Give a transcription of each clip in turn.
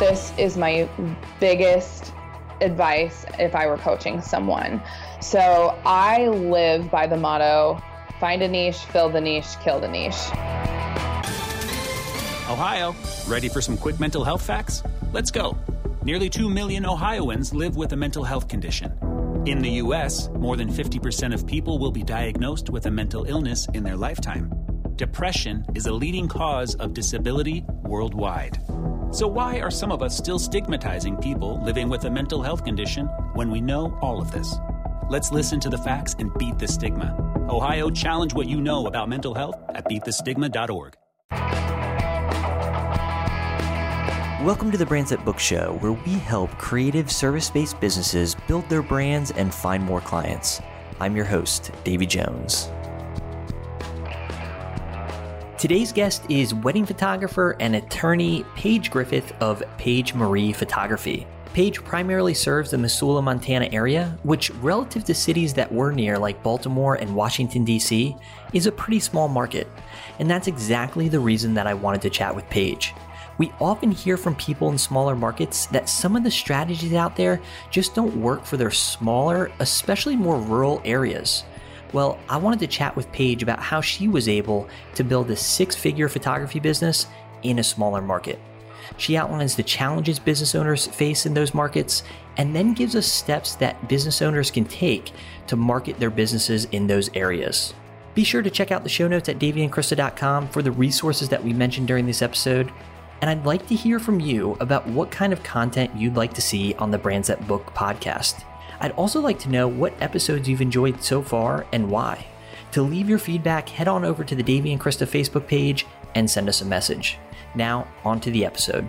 this is my biggest advice if I were coaching someone. So I live by the motto find a niche, fill the niche, kill the niche. Ohio, ready for some quick mental health facts? Let's go. Nearly 2 million Ohioans live with a mental health condition. In the U.S., more than 50% of people will be diagnosed with a mental illness in their lifetime. Depression is a leading cause of disability worldwide. So, why are some of us still stigmatizing people living with a mental health condition when we know all of this? Let's listen to the facts and beat the stigma. Ohio, challenge what you know about mental health at beatthestigma.org. Welcome to the Brands That Book Show, where we help creative service based businesses build their brands and find more clients. I'm your host, Davy Jones. Today's guest is wedding photographer and attorney Paige Griffith of Paige Marie Photography. Paige primarily serves the Missoula, Montana area, which, relative to cities that we're near, like Baltimore and Washington, D.C., is a pretty small market. And that's exactly the reason that I wanted to chat with Paige. We often hear from people in smaller markets that some of the strategies out there just don't work for their smaller, especially more rural areas. Well, I wanted to chat with Paige about how she was able to build a six figure photography business in a smaller market. She outlines the challenges business owners face in those markets and then gives us steps that business owners can take to market their businesses in those areas. Be sure to check out the show notes at davyandkrista.com for the resources that we mentioned during this episode and I'd like to hear from you about what kind of content you'd like to see on the Brands That Book podcast. I'd also like to know what episodes you've enjoyed so far and why. To leave your feedback, head on over to the Davy and Krista Facebook page and send us a message. Now, on to the episode.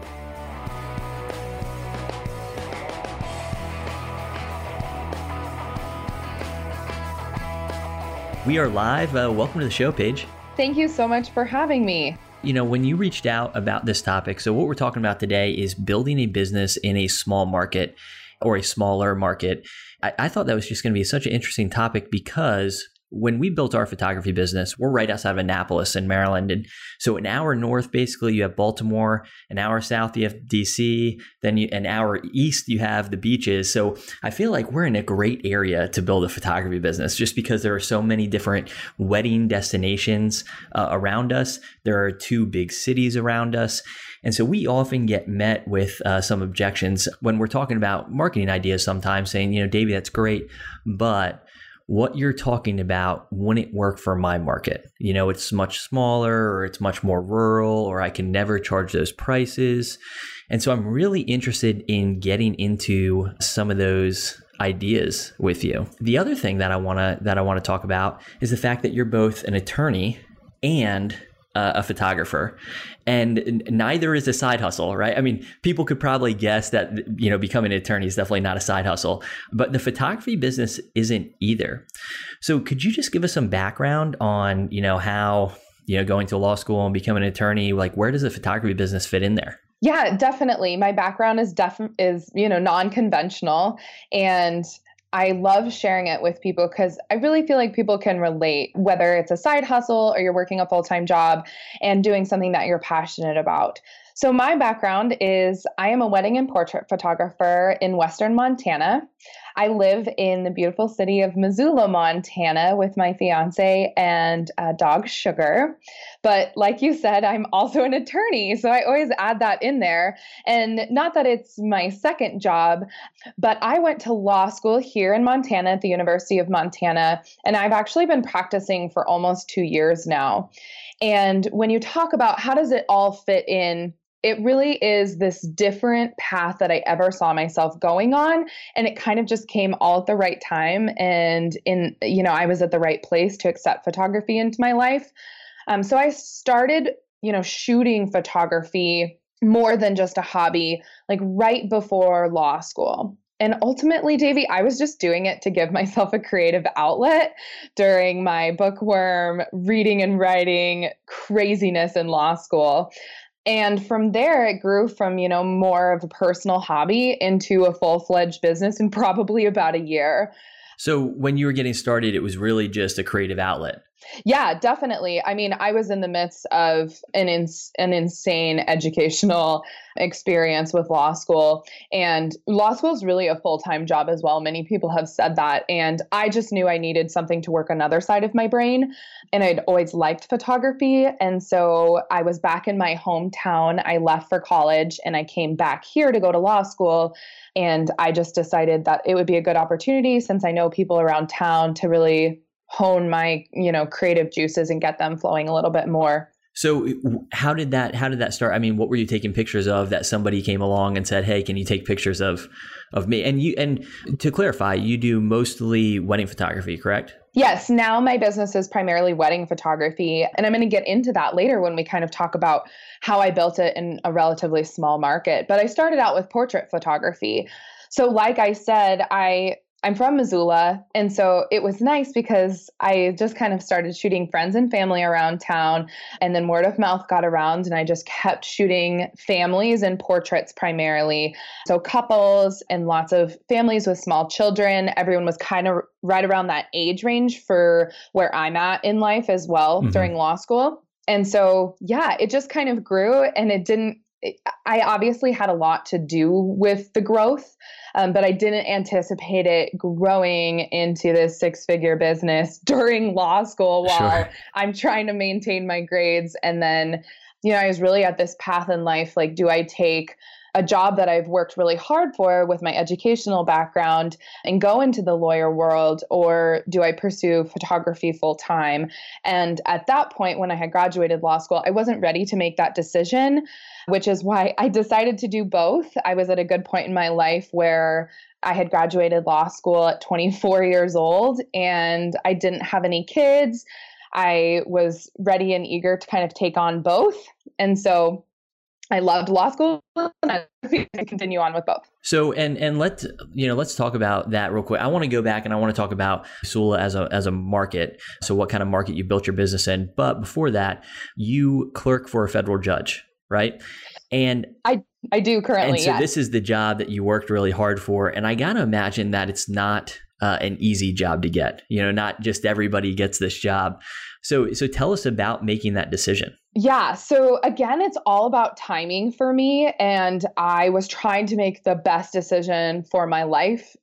We are live. Uh, welcome to the show, Paige. Thank you so much for having me you know, when you reached out about this topic, so what we're talking about today is building a business in a small market or a smaller market. I, I thought that was just going to be such an interesting topic because when we built our photography business, we're right outside of Annapolis in Maryland. And so an hour north, basically, you have Baltimore, an hour south, you have DC, then you, an hour east, you have the beaches. So I feel like we're in a great area to build a photography business just because there are so many different wedding destinations uh, around us. There are two big cities around us. And so we often get met with uh, some objections when we're talking about marketing ideas sometimes saying, you know, Davey, that's great, but what you're talking about wouldn't work for my market. You know, it's much smaller or it's much more rural or I can never charge those prices. And so I'm really interested in getting into some of those ideas with you. The other thing that I want to that I want to talk about is the fact that you're both an attorney and uh, a photographer. And neither is a side hustle right? I mean people could probably guess that you know becoming an attorney is definitely not a side hustle but the photography business isn't either. So could you just give us some background on you know how you know going to law school and becoming an attorney like where does the photography business fit in there? Yeah definitely. My background is def is you know non-conventional. And I love sharing it with people because I really feel like people can relate, whether it's a side hustle or you're working a full time job and doing something that you're passionate about. So, my background is I am a wedding and portrait photographer in Western Montana. I live in the beautiful city of Missoula, Montana, with my fiance and uh, dog Sugar. But like you said, I'm also an attorney. So I always add that in there. And not that it's my second job, but I went to law school here in Montana at the University of Montana. And I've actually been practicing for almost two years now. And when you talk about how does it all fit in it really is this different path that I ever saw myself going on. And it kind of just came all at the right time. And in, you know, I was at the right place to accept photography into my life. Um, so I started, you know, shooting photography more than just a hobby, like right before law school. And ultimately, Davey, I was just doing it to give myself a creative outlet during my bookworm, reading and writing craziness in law school and from there it grew from you know more of a personal hobby into a full-fledged business in probably about a year. So when you were getting started it was really just a creative outlet Yeah, definitely. I mean, I was in the midst of an ins- an insane educational experience with law school, and law school is really a full time job as well. Many people have said that, and I just knew I needed something to work another side of my brain, and I'd always liked photography, and so I was back in my hometown. I left for college, and I came back here to go to law school. And I just decided that it would be a good opportunity since I know people around town to really hone my you know creative juices and get them flowing a little bit more. So how did that how did that start? I mean what were you taking pictures of that somebody came along and said hey can you take pictures of of me? And you and to clarify you do mostly wedding photography correct? Yes. Now my business is primarily wedding photography and i'm going to get into that later when we kind of talk about how i built it in a relatively small market but i started out with portrait photography. So like i said i I'm from Missoula. And so it was nice because I just kind of started shooting friends and family around town. And then word of mouth got around, and I just kept shooting families and portraits primarily. So couples and lots of families with small children. Everyone was kind of right around that age range for where I'm at in life as well mm-hmm. during law school. And so, yeah, it just kind of grew and it didn't I obviously had a lot to do with the growth, um, but I didn't anticipate it growing into this six figure business during law school while sure. I'm trying to maintain my grades. And then, you know, I was really at this path in life like, do I take a job that I've worked really hard for with my educational background and go into the lawyer world, or do I pursue photography full time? And at that point, when I had graduated law school, I wasn't ready to make that decision, which is why I decided to do both. I was at a good point in my life where I had graduated law school at 24 years old and I didn't have any kids. I was ready and eager to kind of take on both. And so I loved law school and I continue on with both. So and and let's you know let's talk about that real quick. I want to go back and I want to talk about Missoula as a as a market. So what kind of market you built your business in. But before that, you clerk for a federal judge, right? And I I do currently. And so yes. this is the job that you worked really hard for. And I gotta imagine that it's not uh, an easy job to get. You know, not just everybody gets this job. So so tell us about making that decision. Yeah. So again, it's all about timing for me. And I was trying to make the best decision for my life,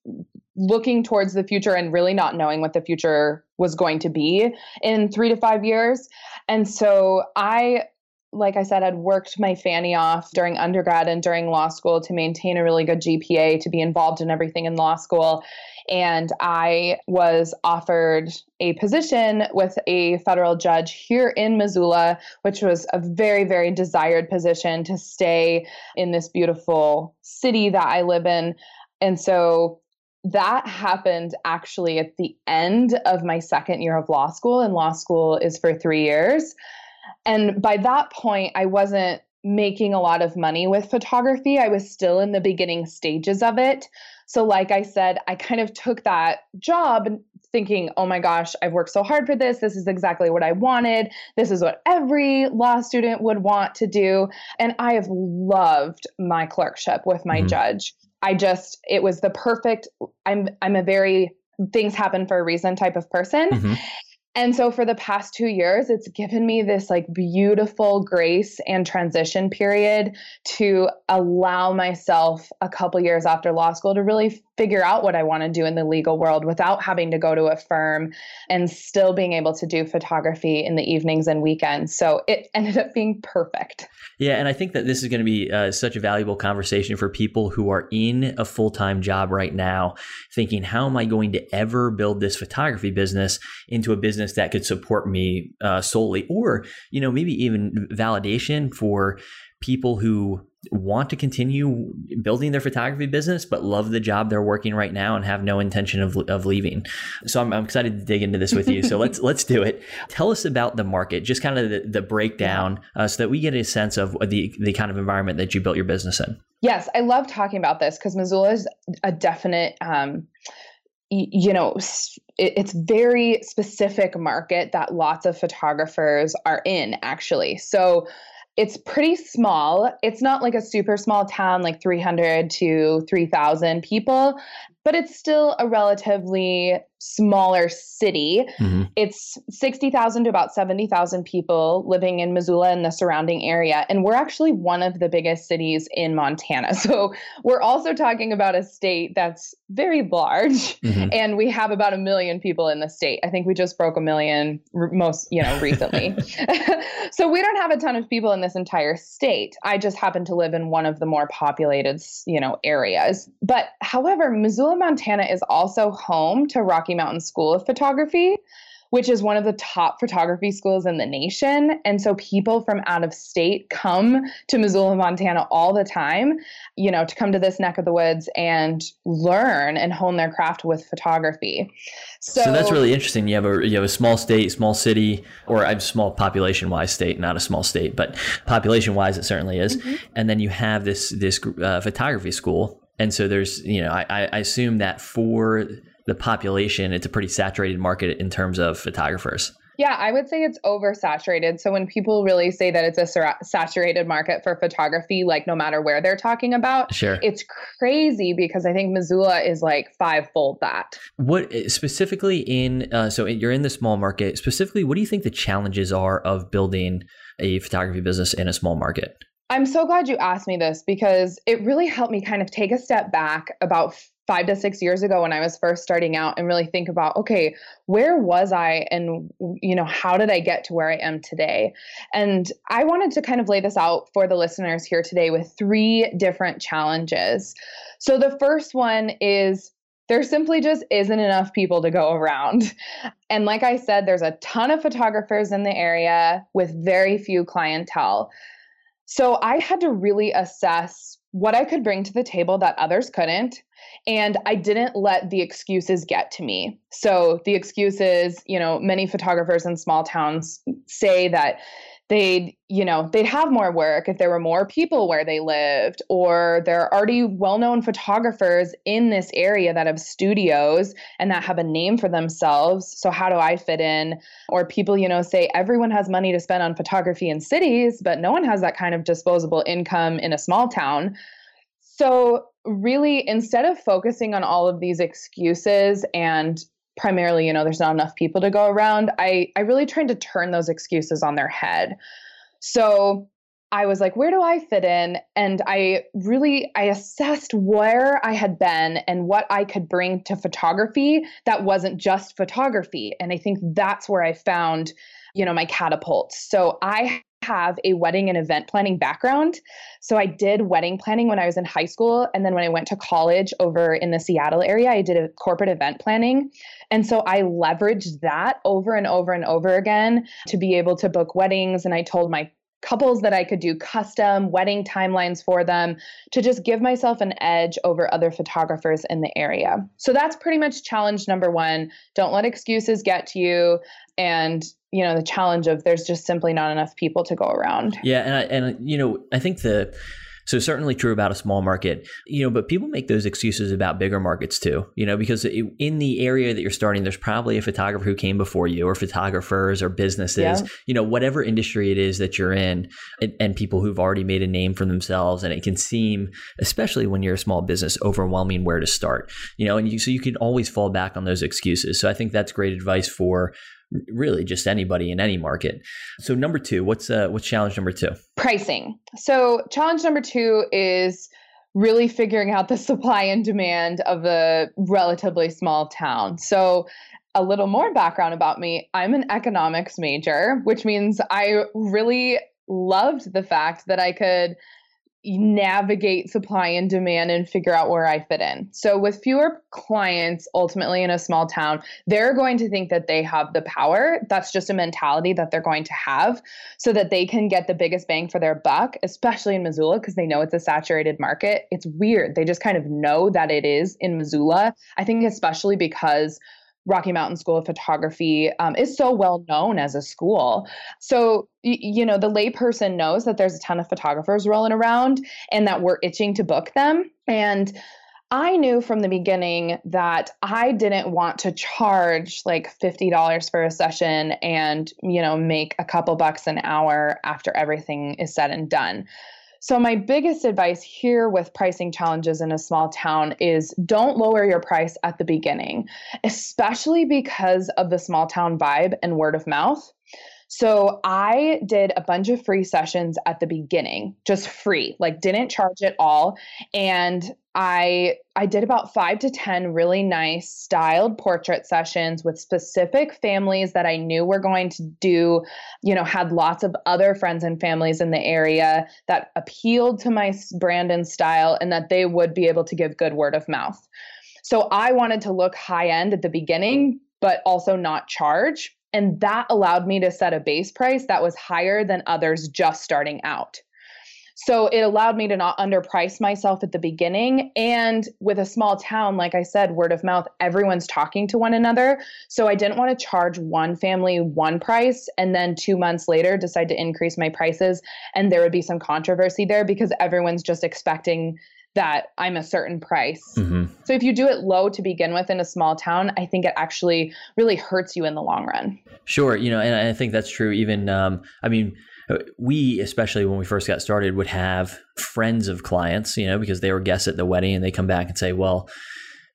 looking towards the future and really not knowing what the future was going to be in three to five years. And so I like I said, I'd worked my fanny off during undergrad and during law school to maintain a really good GPA, to be involved in everything in law school. And I was offered a position with a federal judge here in Missoula, which was a very, very desired position to stay in this beautiful city that I live in. And so that happened actually at the end of my second year of law school, and law school is for three years. And by that point, I wasn't making a lot of money with photography. I was still in the beginning stages of it. So, like I said, I kind of took that job thinking, oh my gosh, I've worked so hard for this. This is exactly what I wanted. This is what every law student would want to do. And I have loved my clerkship with my mm-hmm. judge. I just, it was the perfect, I'm, I'm a very things happen for a reason type of person. Mm-hmm. And so for the past two years, it's given me this like beautiful grace and transition period to allow myself a couple years after law school to really figure out what I want to do in the legal world without having to go to a firm and still being able to do photography in the evenings and weekends. So it ended up being perfect. Yeah. And I think that this is going to be uh, such a valuable conversation for people who are in a full time job right now, thinking, how am I going to ever build this photography business into a business that could support me uh, solely? Or, you know, maybe even validation for people who want to continue building their photography business but love the job they're working right now and have no intention of, of leaving. So I'm, I'm excited to dig into this with you. So let's let's do it. Tell us about the market just kind of the, the breakdown uh, so that we get a sense of the the kind of environment that you built your business in. Yes i love talking about this because missoula is a definite um, you know it's very specific market that lots of photographers are in actually. So it's pretty small. It's not like a super small town, like 300 to 3,000 people, but it's still a relatively smaller city. Mm-hmm. It's 60,000 to about 70,000 people living in Missoula and the surrounding area. And we're actually one of the biggest cities in Montana. So we're also talking about a state that's very large. Mm-hmm. And we have about a million people in the state. I think we just broke a million most, you know, recently. so we don't have a ton of people in this entire state. I just happen to live in one of the more populated, you know, areas. But however, Missoula, Montana is also home to Rocky Rocky Mountain School of Photography, which is one of the top photography schools in the nation. And so people from out of state come to Missoula, Montana all the time, you know, to come to this neck of the woods and learn and hone their craft with photography. So, so that's really interesting. You have a you have a small state, small city, or a small population wise state, not a small state, but population wise it certainly is. Mm-hmm. And then you have this this uh, photography school. And so there's, you know, I, I assume that for the population, it's a pretty saturated market in terms of photographers. Yeah, I would say it's oversaturated. So when people really say that it's a saturated market for photography, like no matter where they're talking about, sure. it's crazy because I think Missoula is like fivefold that. What eh, specifically in, uh, so you're in the small market, specifically, what do you think the challenges are of building a photography business in a small market? I'm so glad you asked me this because it really helped me kind of take a step back about five to six years ago when I was first starting out and really think about, okay, where was I and, you know, how did I get to where I am today? And I wanted to kind of lay this out for the listeners here today with three different challenges. So the first one is there simply just isn't enough people to go around. And like I said, there's a ton of photographers in the area with very few clientele. So I had to really assess what I could bring to the table that others couldn't. And I didn't let the excuses get to me. So the excuses, you know, many photographers in small towns say that they'd you know they'd have more work if there were more people where they lived or there are already well-known photographers in this area that have studios and that have a name for themselves. So how do i fit in? Or people you know say everyone has money to spend on photography in cities but no one has that kind of disposable income in a small town. So really instead of focusing on all of these excuses and primarily, you know, there's not enough people to go around, I, I really tried to turn those excuses on their head. So I was like, where do I fit in? And I really I assessed where I had been and what I could bring to photography that wasn't just photography. And I think that's where I found, you know, my catapult. So I have a wedding and event planning background. So I did wedding planning when I was in high school. And then when I went to college over in the Seattle area, I did a corporate event planning. And so I leveraged that over and over and over again to be able to book weddings. And I told my couples that I could do custom wedding timelines for them to just give myself an edge over other photographers in the area. So that's pretty much challenge number 1. Don't let excuses get to you and you know the challenge of there's just simply not enough people to go around. Yeah, and I, and you know I think the so certainly true about a small market, you know, but people make those excuses about bigger markets too, you know, because in the area that you're starting, there's probably a photographer who came before you or photographers or businesses, yeah. you know, whatever industry it is that you're in and, and people who've already made a name for themselves. And it can seem, especially when you're a small business, overwhelming where to start, you know, and you, so you can always fall back on those excuses. So I think that's great advice for really just anybody in any market. So number two, what's uh, what's challenge number two? Pricing. So challenge number two is really figuring out the supply and demand of a relatively small town. So a little more background about me. I'm an economics major, which means I really loved the fact that I could navigate supply and demand and figure out where I fit in. So, with fewer clients ultimately in a small town, they're going to think that they have the power. That's just a mentality that they're going to have so that they can get the biggest bang for their buck, especially in Missoula, because they know it's a saturated market. It's weird. They just kind of know that it is in Missoula. I think, especially because Rocky Mountain School of Photography um, is so well known as a school. So, y- you know, the layperson knows that there's a ton of photographers rolling around and that we're itching to book them. And I knew from the beginning that I didn't want to charge like $50 for a session and, you know, make a couple bucks an hour after everything is said and done. So, my biggest advice here with pricing challenges in a small town is don't lower your price at the beginning, especially because of the small town vibe and word of mouth. So I did a bunch of free sessions at the beginning, just free, like didn't charge at all. And I I did about 5 to 10 really nice styled portrait sessions with specific families that I knew were going to do, you know, had lots of other friends and families in the area that appealed to my brand and style and that they would be able to give good word of mouth. So I wanted to look high end at the beginning but also not charge and that allowed me to set a base price that was higher than others just starting out. So it allowed me to not underprice myself at the beginning. And with a small town, like I said, word of mouth, everyone's talking to one another. So I didn't want to charge one family one price and then two months later decide to increase my prices. And there would be some controversy there because everyone's just expecting that I'm a certain price. Mm-hmm. So if you do it low to begin with in a small town, I think it actually really hurts you in the long run. Sure, you know, and I think that's true. Even, um, I mean, we especially when we first got started would have friends of clients, you know, because they were guests at the wedding, and they come back and say, "Well,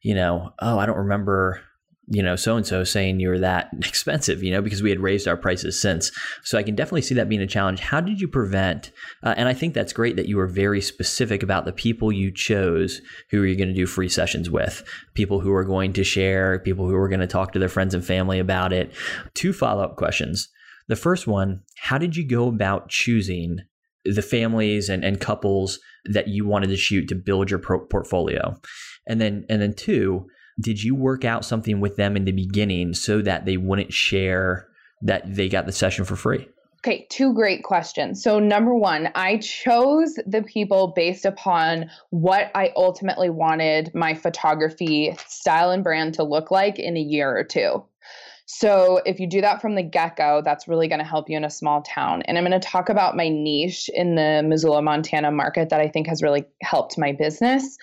you know, oh, I don't remember you know, so and so saying you're that expensive, you know, because we had raised our prices since. So I can definitely see that being a challenge. How did you prevent? Uh, and I think that's great that you were very specific about the people you chose who you're you going to do free sessions with, people who are going to share, people who are going to talk to their friends and family about it. Two follow up questions. The first one How did you go about choosing the families and, and couples that you wanted to shoot to build your pro- portfolio? And then, and then two, did you work out something with them in the beginning so that they wouldn't share that they got the session for free? Okay, two great questions. So, number one, I chose the people based upon what I ultimately wanted my photography style and brand to look like in a year or two. So, if you do that from the get go, that's really going to help you in a small town. And I'm going to talk about my niche in the Missoula, Montana market that I think has really helped my business.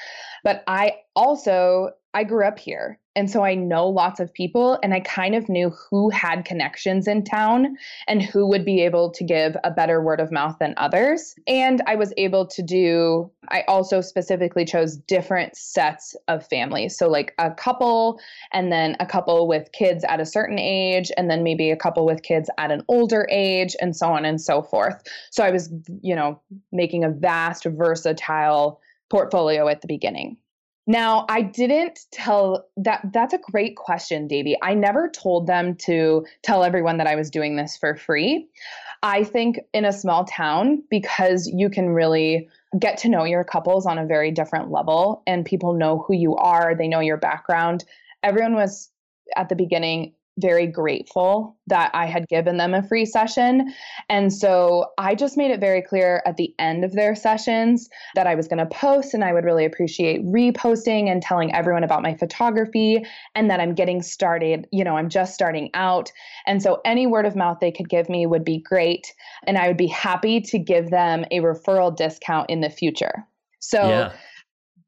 But I also I grew up here. And so I know lots of people, and I kind of knew who had connections in town and who would be able to give a better word of mouth than others. And I was able to do, I also specifically chose different sets of families. So, like a couple, and then a couple with kids at a certain age, and then maybe a couple with kids at an older age, and so on and so forth. So, I was, you know, making a vast, versatile portfolio at the beginning. Now, I didn't tell that that's a great question, Davey. I never told them to tell everyone that I was doing this for free. I think in a small town because you can really get to know your couples on a very different level and people know who you are, they know your background. Everyone was at the beginning very grateful that I had given them a free session. And so I just made it very clear at the end of their sessions that I was going to post and I would really appreciate reposting and telling everyone about my photography and that I'm getting started. You know, I'm just starting out. And so any word of mouth they could give me would be great. And I would be happy to give them a referral discount in the future. So, yeah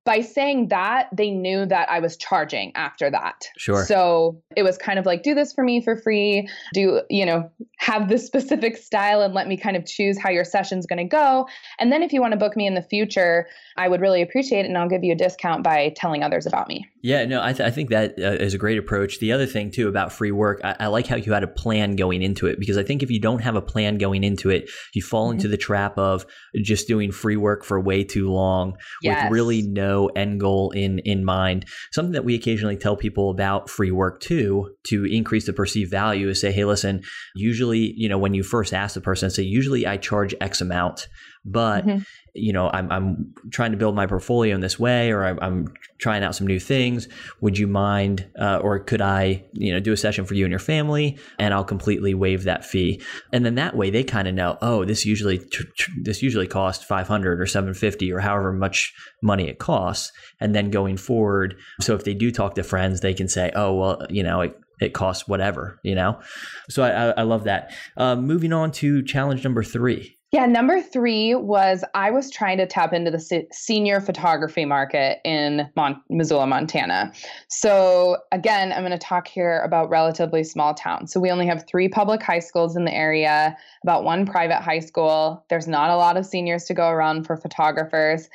by saying that, they knew that I was charging after that. Sure. So it was kind of like, do this for me for free. Do, you know, have this specific style and let me kind of choose how your session's going to go. And then if you want to book me in the future, I would really appreciate it. And I'll give you a discount by telling others about me. Yeah, no, I, th- I think that uh, is a great approach. The other thing, too, about free work, I-, I, like how you had a plan going into it because I think if you don't have a plan going into it, you fall mm-hmm. into the trap of just doing free work for way too long yes. with really no end goal in, in mind. Something that we occasionally tell people about free work, too, to increase the perceived value is say, hey, listen, usually, you know, when you first ask the person, say, usually I charge X amount, but mm-hmm you know, I'm, I'm trying to build my portfolio in this way, or I'm, I'm trying out some new things. Would you mind, uh, or could I, you know, do a session for you and your family, and I'll completely waive that fee. And then that way, they kind of know, oh, this usually tr- tr- this usually costs 500 or 750 or however much money it costs. And then going forward, so if they do talk to friends, they can say, oh, well, you know, it, it costs whatever, you know. So I, I, I love that. Uh, moving on to challenge number three Yeah, number three was I was trying to tap into the se- senior photography market in Mon- Missoula, Montana. So, again, I'm going to talk here about relatively small towns. So, we only have three public high schools in the area, about one private high school. There's not a lot of seniors to go around for photographers.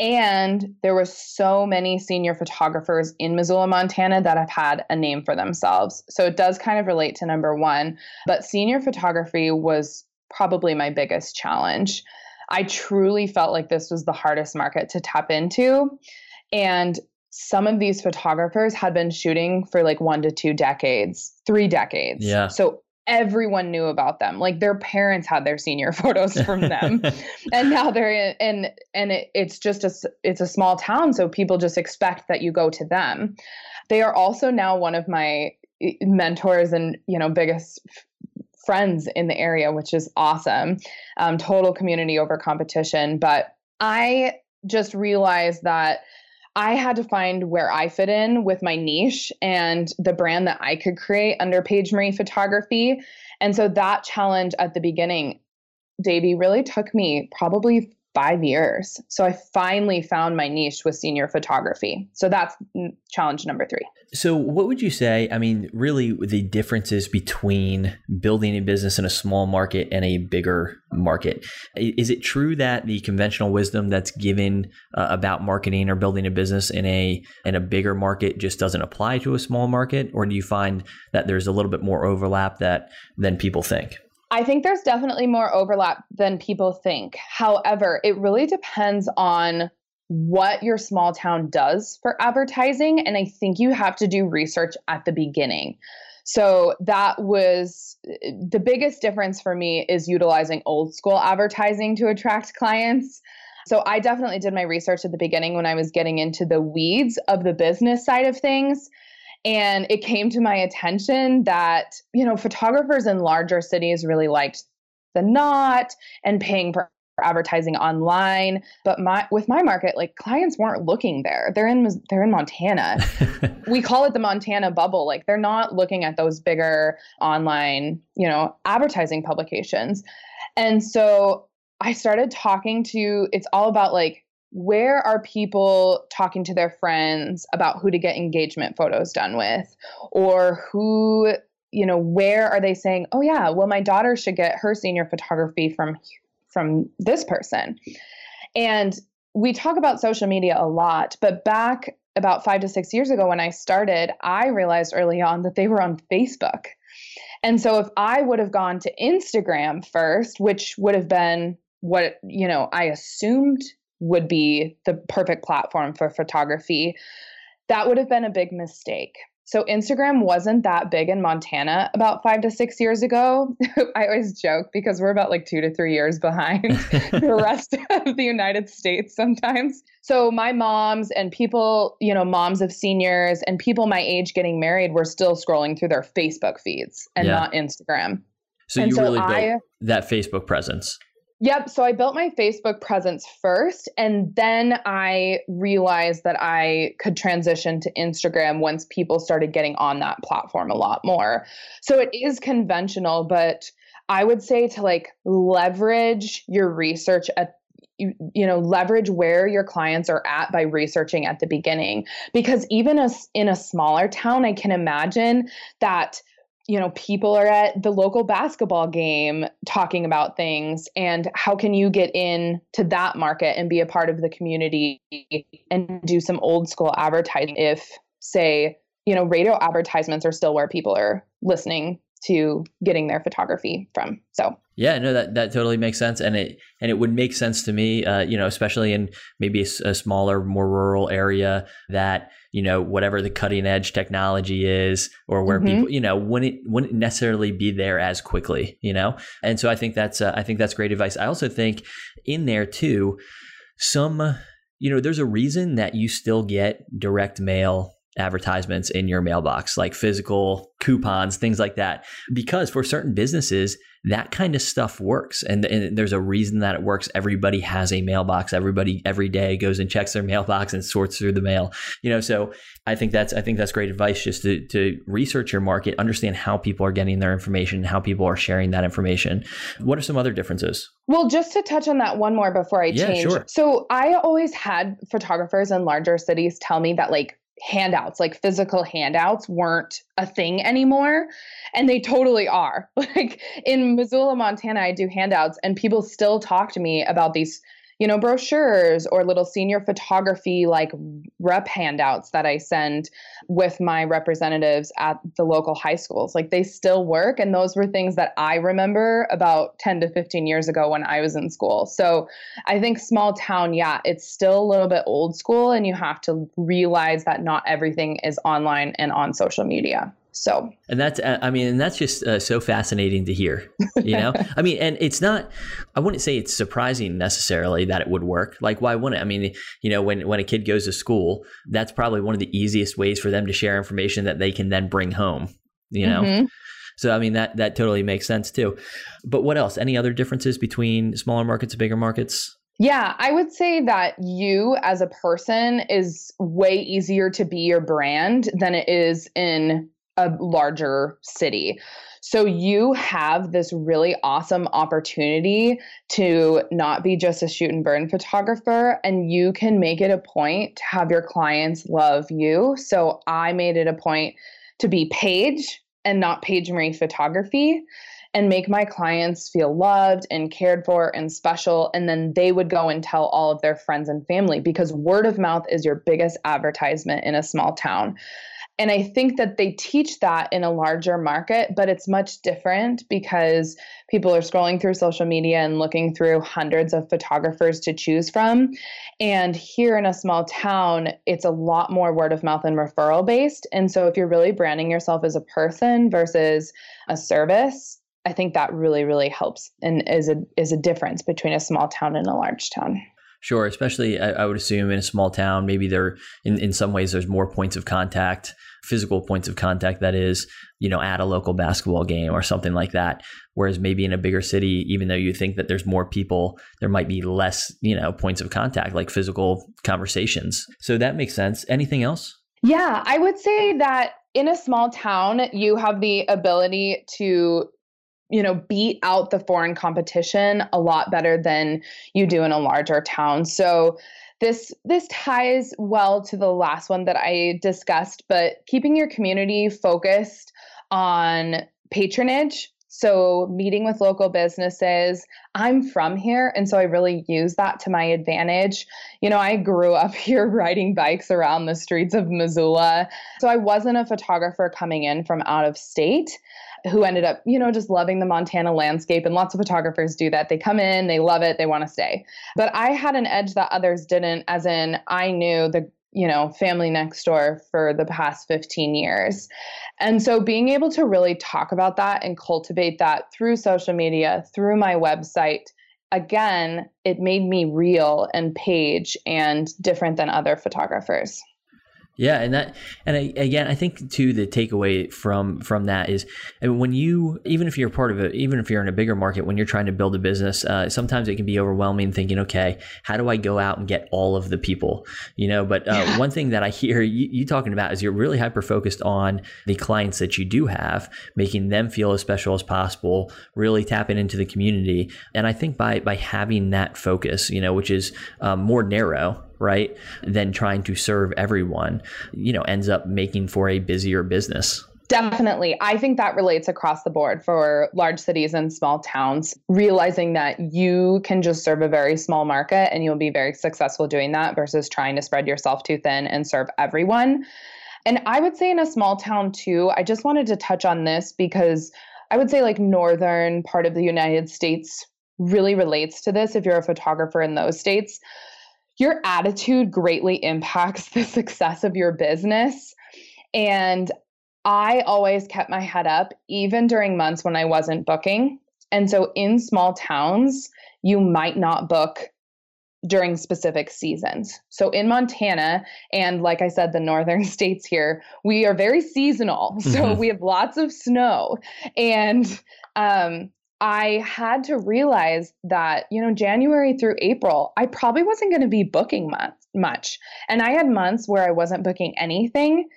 And there were so many senior photographers in Missoula, Montana that have had a name for themselves. So it does kind of relate to number one. But senior photography was probably my biggest challenge. I truly felt like this was the hardest market to tap into. And some of these photographers had been shooting for like one to two decades, three decades. Yeah. So everyone knew about them. Like their parents had their senior photos from them, and now they're in, and and it, it's just a it's a small town, so people just expect that you go to them. They are also now one of my eh, mentors and you know biggest friends in the area, which is awesome. Um, total community over competition, but I just realized that I had to find where I fit in with my niche and the brand that I could create under Paige Marie Photography. And so that challenge at the beginning, Davey, really took me probably five years. So I finally found my niche with senior photography. So that's challenge number three. So, what would you say? I mean, really, the differences between building a business in a small market and a bigger market. Is it true that the conventional wisdom that's given uh, about marketing or building a business in a in a bigger market just doesn't apply to a small market, or do you find that there's a little bit more overlap that than people think? I think there's definitely more overlap than people think. However, it really depends on what your small town does for advertising. And I think you have to do research at the beginning. So that was the biggest difference for me is utilizing old school advertising to attract clients. So I definitely did my research at the beginning when I was getting into the weeds of the business side of things. And it came to my attention that, you know, photographers in larger cities really liked the knot and paying for advertising online. But my with my market like clients weren't looking there. They're in they're in Montana. We call it the Montana bubble. Like they're not looking at those bigger online you know advertising publications. And so I started talking to it's all about like where are people talking to their friends about who to get engagement photos done with? Or who you know where are they saying oh yeah well my daughter should get her senior photography from from this person. And we talk about social media a lot but back about 5 to 6 years ago when I started I realized early on that they were on Facebook. And so if I would have gone to Instagram first which would have been what you know I assumed would be the perfect platform for photography. That would have been a big mistake. So Instagram wasn't that big in Montana about five to six years ago. I always joke because we're about like two to three years behind the rest of the United States sometimes. So my moms and people, you know, moms of seniors and people my age getting married were still scrolling through their Facebook feeds and yeah. not Instagram. So and you so really built I, that Facebook presence. Yep. So I built my Facebook presence first, and then I realized that I could transition to Instagram once people started getting on that platform a lot more. So it is conventional, but I would say to like leverage your research at you, you know leverage where your clients are at by researching at the beginning because even as in a smaller town i can imagine that you know people are at the local basketball game talking about things and how can you get in to that market and be a part of the community and do some old school advertising if say you know radio advertisements are still where people are listening to getting their photography from so yeah, no, that, that totally makes sense, and it and it would make sense to me, uh, you know, especially in maybe a, a, smaller, more rural area that you know whatever the cutting edge technology is, or where mm-hmm. people, you know, wouldn't wouldn't necessarily be there as quickly, you know, and so I think that's uh, I think that's great advice. I also think in there too, some you know, there's a reason that you still get direct mail advertisements in your mailbox, like physical coupons, things like that. Because for certain businesses, that kind of stuff works. And, and, there's a reason that it works. Everybody has a mailbox. Everybody every day goes and checks their mailbox and sorts through the mail. You know, so I think that's I think that's great advice just to to research your market, understand how people are getting their information, how people are sharing that information. What are some other differences? Well, just to touch on that one more before I yeah, change. Sure. So I always had photographers in larger cities tell me that like handouts, like physical handouts, weren't a thing anymore. And they totally are. Like in Missoula, Montana, I do handouts, and people still talk to me about these you know, brochures or little senior photography like rep handouts that I send with my representatives at the local high schools. Like they still work. And those were things that I remember about 10 to 15 years ago when I was in school. So I think small town, yeah, it's still a little bit old school. And you have to realize that not everything is online and on social media. So, and that's, uh, I mean, and that's just uh, so fascinating to hear, you know? I mean, and it's not, I wouldn't say it's surprising necessarily that it would work. Like, why wouldn't it? I mean, you know, when, when a kid goes to school, that's probably one of the easiest ways for them to share information that they can then bring home, you know? Mm-hmm. So, I mean, that, that totally makes sense too. But what else? Any other differences between smaller markets and bigger markets? Yeah, I would say that you as a person is way easier to be your brand than it is in a larger city. So you have this really awesome opportunity to not be just a shoot and burn photographer and you can make it a point to have your clients love you. So I made it a point to be Paige and not Paige Marie photography and make my clients feel loved and cared for and special. And then they would go and tell all of their friends and family because word of mouth is your biggest advertisement in a small town. And I think that they teach that in a larger market, but it's much different because people are scrolling through social media and looking through hundreds of photographers to choose from. And here in a small town, it's a lot more word of mouth and referral based. And so if you're really branding yourself as a person versus a service, I think that really, really helps and is a is a difference between a small town and a large town. Sure, especially I, I, would assume in a small town, maybe there in, in some ways there's more points of contact, physical points of contact that is, you know, at a local basketball game or something like that. Whereas maybe in a bigger city, even though you think that there's more people, there might be less, you know, points of contact, like physical conversations. So that makes sense. Anything else? Yeah, I would say that in a small town, you have the ability to you know beat out the foreign competition a lot better than you do in a larger town. So this this ties well to the last one that i discussed but keeping your community focused on patronage. So meeting with local businesses. I'm from here and so i really use that to my advantage. You know i grew up here riding bikes around the streets of missoula. So i wasn't a photographer coming in from out of state who ended up, you know, just loving the Montana landscape. And lots of photographers do that. They come in, they love it, they want to stay. But I had an edge that others didn't, as in, I knew the you know, family next door for the past 15 years. And so being able to really talk about that and cultivate that through social media, through my website, again, it made me real and Paige and different than other photographers. Yeah, and that, and I, again, I think too the takeaway from from that is when you, even if you're part of it, even if you're in a bigger market, when you're trying to build a business, uh, sometimes it can be overwhelming. Thinking, okay, how do I go out and get all of the people? You know, but uh, yeah. one thing that I hear you, you talking about is you're really hyper focused on the clients that you do have, making them feel as special as possible, really tapping into the community, and I think by by having that focus, you know, which is um, more narrow right, than trying to serve everyone, you know, ends up making for a busier business. Definitely. I think that relates across the board for large cities and small towns, realizing that you can just serve a very small market and you'll be very successful doing that versus trying to spread yourself too thin and serve everyone. And I would say in a small town too, I just wanted to touch on this because I would say like northern part of the United States really relates to this if you're a photographer in those states your attitude greatly impacts the success of your business. And I always kept my head up, even during months when I wasn't booking. And so in small towns, you might not book during specific seasons. So in Montana, and like I said, the northern states here, we are very seasonal. So mm-hmm. we have lots of snow. And um, I had to realize that, you know, January through April, I probably wasn't going to be booking much, much. And I had months where I wasn't booking anything.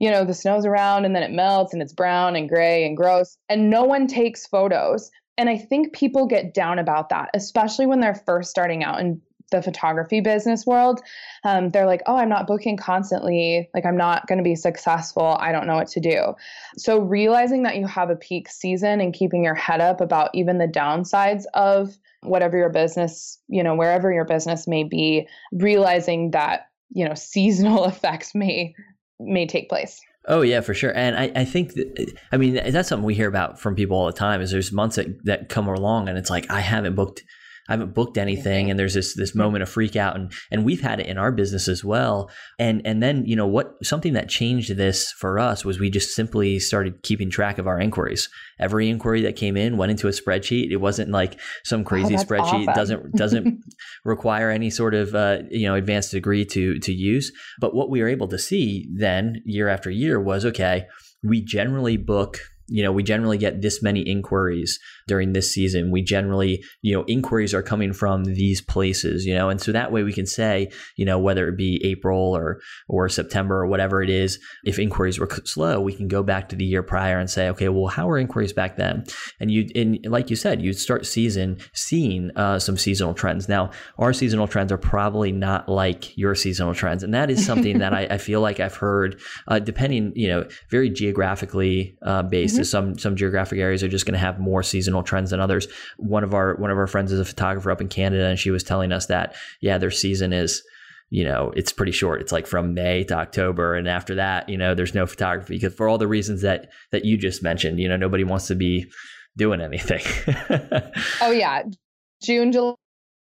You know, the snow's around and then it melts and it's brown and gray and gross, and no one takes photos. And I think people get down about that, especially when they're first starting out and the photography business world, um, they're like, oh, I'm not booking constantly. Like, I'm not going to be successful. I don't know what to do. So, realizing that you have a peak season and keeping your head up about even the downsides of whatever your business, you know, wherever your business may be, realizing that, you know, seasonal effects may may take place. Oh yeah, for sure. And I, I think that, I mean that's something we hear about from people all the time is there's months that, that come along and it's like I haven't booked I haven't booked anything. And there's this this moment of freak out. And and we've had it in our business as well. And and then, you know, what something that changed this for us was we just simply started keeping track of our inquiries. Every inquiry that came in went into a spreadsheet. It wasn't like some crazy oh, spreadsheet. Awesome. doesn't doesn't require any sort of uh, you know advanced degree to to use. But what we were able to see then year after year was okay, we generally book you know, we generally get this many inquiries during this season. We generally, you know, inquiries are coming from these places, you know, and so that way we can say, you know, whether it be April or or September or whatever it is, if inquiries were slow, we can go back to the year prior and say, okay, well, how were inquiries back then? And you, and like you said, you'd start season seeing uh, some seasonal trends. Now, our seasonal trends are probably not like your seasonal trends, and that is something that I, I, feel like I've heard, uh, depending, you know, very geographically uh, based. Mm-hmm. Some some geographic areas are just going to have more seasonal trends than others. One of our one of our friends is a photographer up in Canada, and she was telling us that yeah, their season is you know it's pretty short. It's like from may to october and after that you know there's no photography because for all the reasons that that you just mentioned you know nobody wants to be doing anything. Oh yeah. June july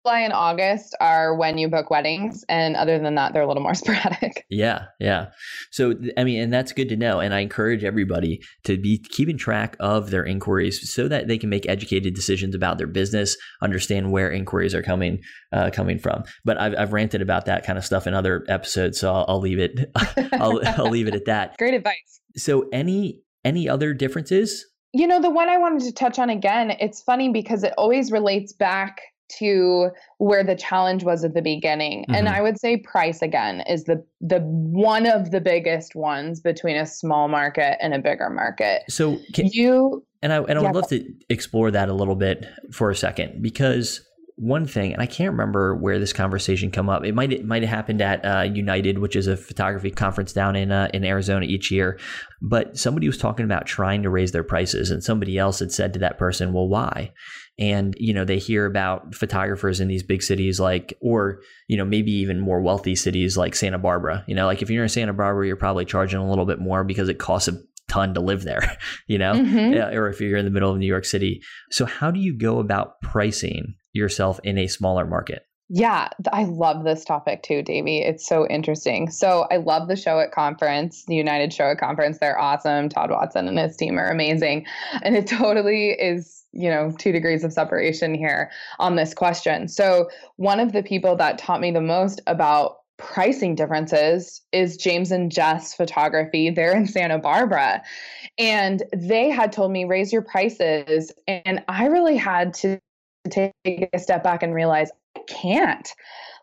July and August are when you book weddings, and other than that, they're a little more sporadic. Yeah, yeah. So I mean, and that's good to know. And I encourage everybody to be keeping track of their inquiries so that they can make educated decisions about their business, understand where inquiries are coming uh, coming from. But I've, I've ranted about that kind of stuff in other episodes, so I'll, I'll leave it. I'll, I'll leave it at that. Great advice. So any any other differences you know, the one I wanted to touch on again, it's funny because it always relates back to where the challenge was at the beginning. Mm-hmm. And I would say price again is the the one of the biggest ones between a small market and a bigger market. So can, you and I and I would love to explore that a little bit for a second because one thing, and I can't remember where this conversation come up. It might it might have happened at uh, United, which is a photography conference down in uh, in Arizona each year. But somebody was talking about trying to raise their prices, and somebody else had said to that person, "Well, why?" And you know they hear about photographers in these big cities, like or you know maybe even more wealthy cities like Santa Barbara. You know, like if you're in Santa Barbara, you're probably charging a little bit more because it costs a ton to live there, you know, mm-hmm. or if you're in the middle of New York City. So, how do you go about pricing yourself in a smaller market? Yeah, I love this topic too, Davey. It's so interesting. So I love the show at conference, the United Show at conference. They're awesome. Todd Watson and his team are amazing. And it totally is, you know, two degrees of separation here on this question. So one of the people that taught me the most about pricing differences is James and Jess Photography. They're in Santa Barbara. And they had told me, raise your prices. And I really had to take a step back and realize can't.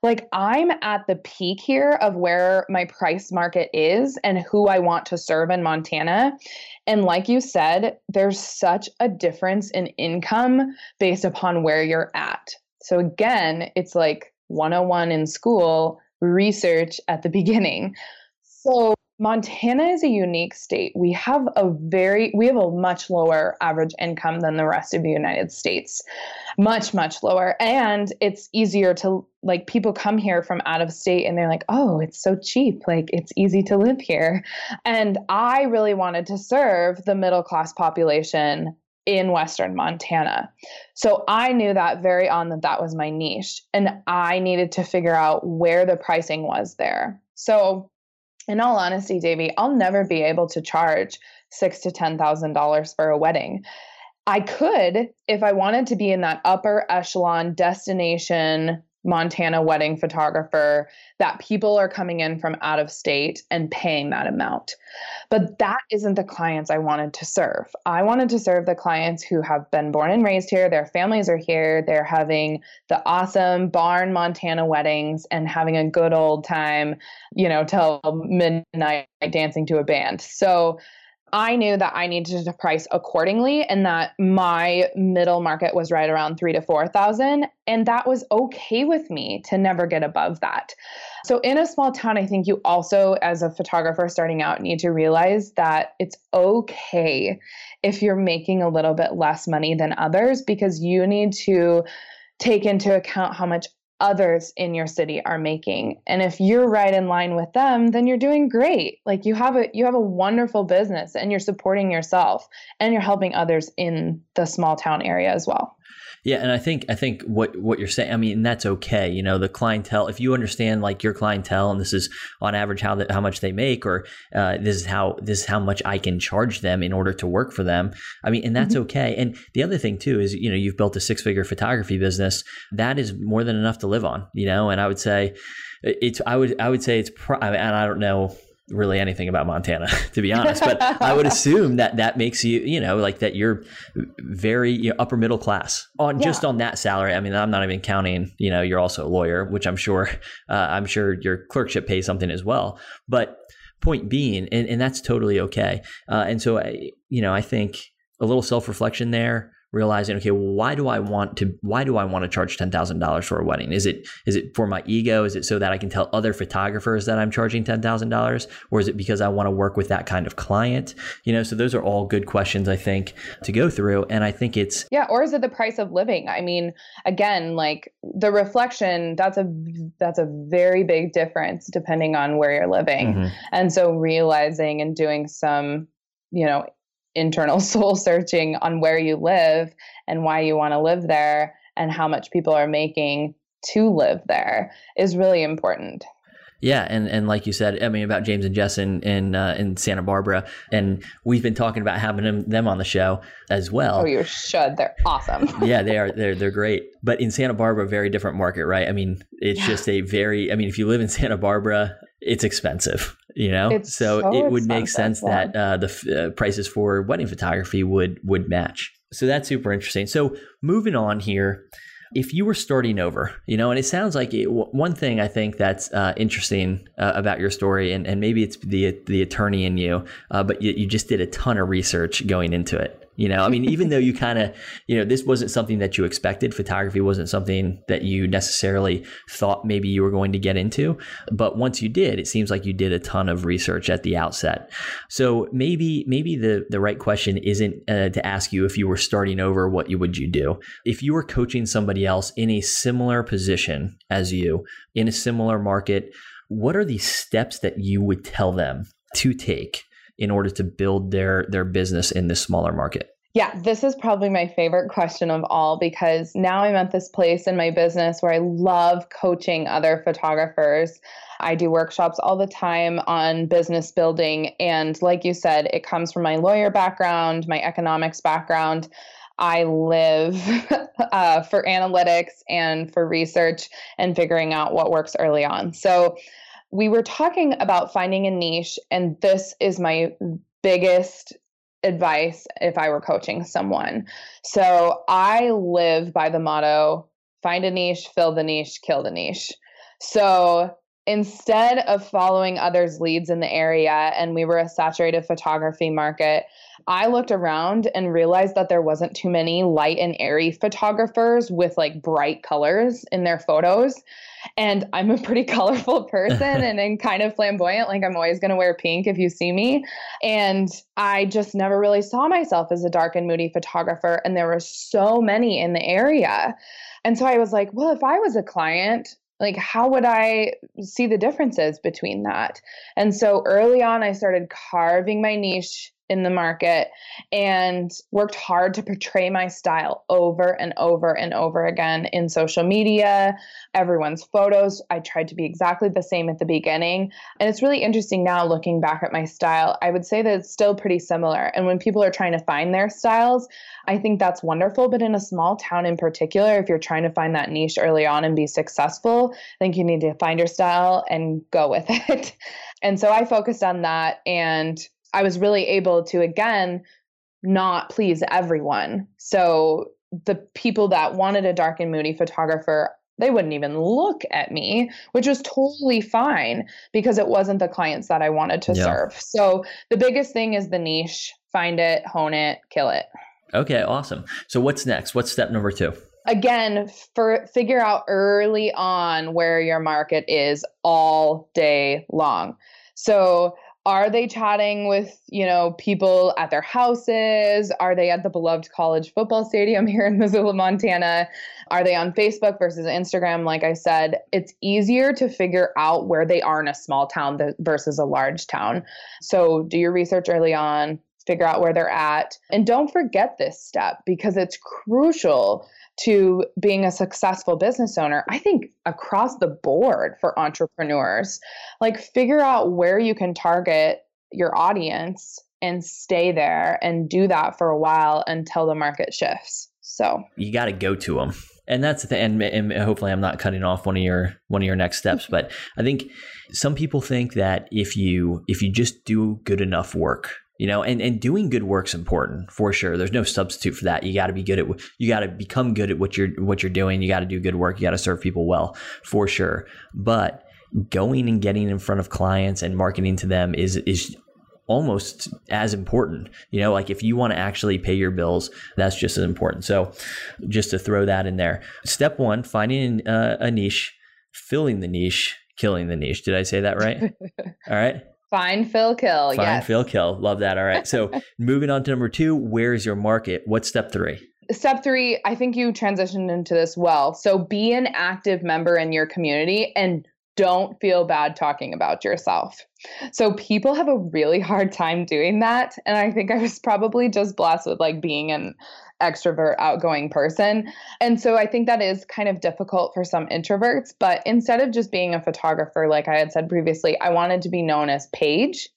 Like, I'm at the peak here of where my price market is and who I want to serve in Montana. And like you said, there's such a difference in income based upon where you're at. So, again, it's like 101 in school research at the beginning. So Montana is a unique state. We have a very we have a much lower average income than the rest of the United States. Much much lower and it's easier to like people come here from out of state and they're like, "Oh, it's so cheap. Like it's easy to live here." And I really wanted to serve the middle class population in Western Montana. So I knew that very on that that was my niche and I needed to figure out where the pricing was there. So in all honesty, Davey, I'll never be able to charge six to ten thousand dollars for a wedding. I could if I wanted to be in that upper echelon destination Montana wedding photographer that people are coming in from out of state and paying that amount. But that isn't the clients I wanted to serve. I wanted to serve the clients who have been born and raised here, their families are here, they're having the awesome barn Montana weddings and having a good old time, you know, till midnight dancing to a band. So I knew that I needed to price accordingly and that my middle market was right around three to 4,000. And that was okay with me to never get above that. So in a small town, I think you also, as a photographer starting out, need to realize that it's okay if you're making a little bit less money than others because you need to take into account how much others in your city are making. And if you're right in line with them then you're doing great. Like you have a you have a wonderful business and you're supporting yourself and you're helping others in the small town area as well yeah, and I think I think what what you're saying, I mean, that's okay. You know, the clientele. If you understand like your clientele, and this is on average how that how much they make, or uh, this is how this is how much I can charge them in order to work for them. I mean, and that's mm-hmm. okay. And the other thing too is, you know, you've built a six figure photography business. That is more than enough to live on. You know, and I would say it's I would I would say it's pro- and I don't know really anything about Montana, to be honest. But I would assume that that makes you, you know, like that you're very you know, upper middle class on yeah. just on that salary. I mean, I'm not even counting, you know, you're also a lawyer, which I'm sure, uh, I'm sure your clerkship pays something as well. But point being, and, and that's totally okay. Uh, and so, I, you know, I think a little self reflection there realizing okay well, why do i want to why do i want to charge $10000 for a wedding? Is it is it for my ego? Is it so that i can tell other photographers that i'm charging $10000 or is it because i want to work with that kind of client? You know so those are all good questions i think to go through. And i think it's yeah or is it the price of living? I mean again like the reflection that's a that's a very big difference depending on where you're living. Mm-hmm. and so realizing and doing some you know internal soul searching on where you live and why you want to live there and how much people are making to live there is really important. Yeah, and and like you said, I mean about James and Jess in in, uh, in Santa Barbara, and we've been talking about having them, them on the show as well. Oh, you should. They're awesome. yeah, they are. They're they're great. But in Santa Barbara, very different market, right? I mean, it's yeah. just a very. I mean, if you live in Santa Barbara, it's expensive you know? So, so it would make sense yeah. that uh, the uh, prices for wedding photography would would match. So that's super interesting. So moving on here if you were starting over you know and it sounds like it, one thing i think that's uh, interesting uh, about your story and, and maybe it's the the attorney in you uh, but you, you just did a ton of research going into it you know, I mean, even though you kind of, you know, this wasn't something that you expected, photography wasn't something that you necessarily thought maybe you were going to get into. But once you did, it seems like you did a ton of research at the outset. So maybe, maybe the, the right question isn't uh, to ask you if you were starting over, what you would you do? If you were coaching somebody else in a similar position as you, in a similar market, what are the steps that you would tell them to take in order to build their their business in this smaller market? Yeah, this is probably my favorite question of all because now I'm at this place in my business where I love coaching other photographers. I do workshops all the time on business building. And like you said, it comes from my lawyer background, my economics background. I live uh, for analytics and for research and figuring out what works early on. So, we were talking about finding a niche, and this is my biggest advice if I were coaching someone. So I live by the motto find a niche, fill the niche, kill the niche. So instead of following others' leads in the area and we were a saturated photography market, I looked around and realized that there wasn't too many light and airy photographers with like bright colors in their photos. And I'm a pretty colorful person and, and kind of flamboyant. Like I'm always going to wear pink if you see me. And I just never really saw myself as a dark and moody photographer. And there were so many in the area. And so I was like, well, if I was a client, like how would i see the differences between that? And so early on i started carving my niche in the market and worked hard to portray my style over and over and over again in social media, everyone's photos. I tried to be exactly the same at the beginning. And it's really interesting now looking back at my style. I would say that it's still pretty similar. And when people are trying to find their styles, I think that's wonderful. But in a small town in particular, if you're trying to find that niche early on and be successful, I think you need to find your style and go with it. and so I focused on that and I was really able to again not please everyone. So the people that wanted a dark and moody photographer, they wouldn't even look at me, which was totally fine because it wasn't the clients that I wanted to yeah. serve. So the biggest thing is the niche, find it, hone it, kill it. Okay, awesome. So what's next? What's step number 2? Again, for figure out early on where your market is all day long. So are they chatting with you know people at their houses? Are they at the beloved college football stadium here in missoula montana? Are they on facebook versus instagram? Like i said it's easier to figure out where they are in a small town versus a large town. So do your research early on figure out where they're at and don't forget this step because it's crucial to being a successful business owner, I think across the board for entrepreneurs, like figure out where you can target your audience and stay there and do that for a while until the market shifts. So you got to go to them. And that's the thing. And, and hopefully, I'm not cutting off one of your one of your next steps. But I think some people think that if you if you just do good enough work, you know and, and doing good work's important for sure. There's no substitute for that. You got to be good at you got to become good at what you're what you're doing. You got to do good work. You got to serve people well for sure. But going and getting in front of clients and marketing to them is is almost as important. You know like if you want to actually pay your bills that's just as important. So just to throw that in there. Step one finding uh, a niche filling the niche killing the niche. Did i say that right? All right Find, fill, kill. Find, yes. fill, kill. Love that. All right. So moving on to number two, where's your market? What's step three? Step three, I think you transitioned into this well. So be an active member in your community and don't feel bad talking about yourself. So people have a really hard time doing that. And I think I was probably just blessed with like being an extrovert, outgoing person. And so I think that is kind of difficult for some introverts. But instead of just being a photographer, like I had said previously, I wanted to be known as Paige.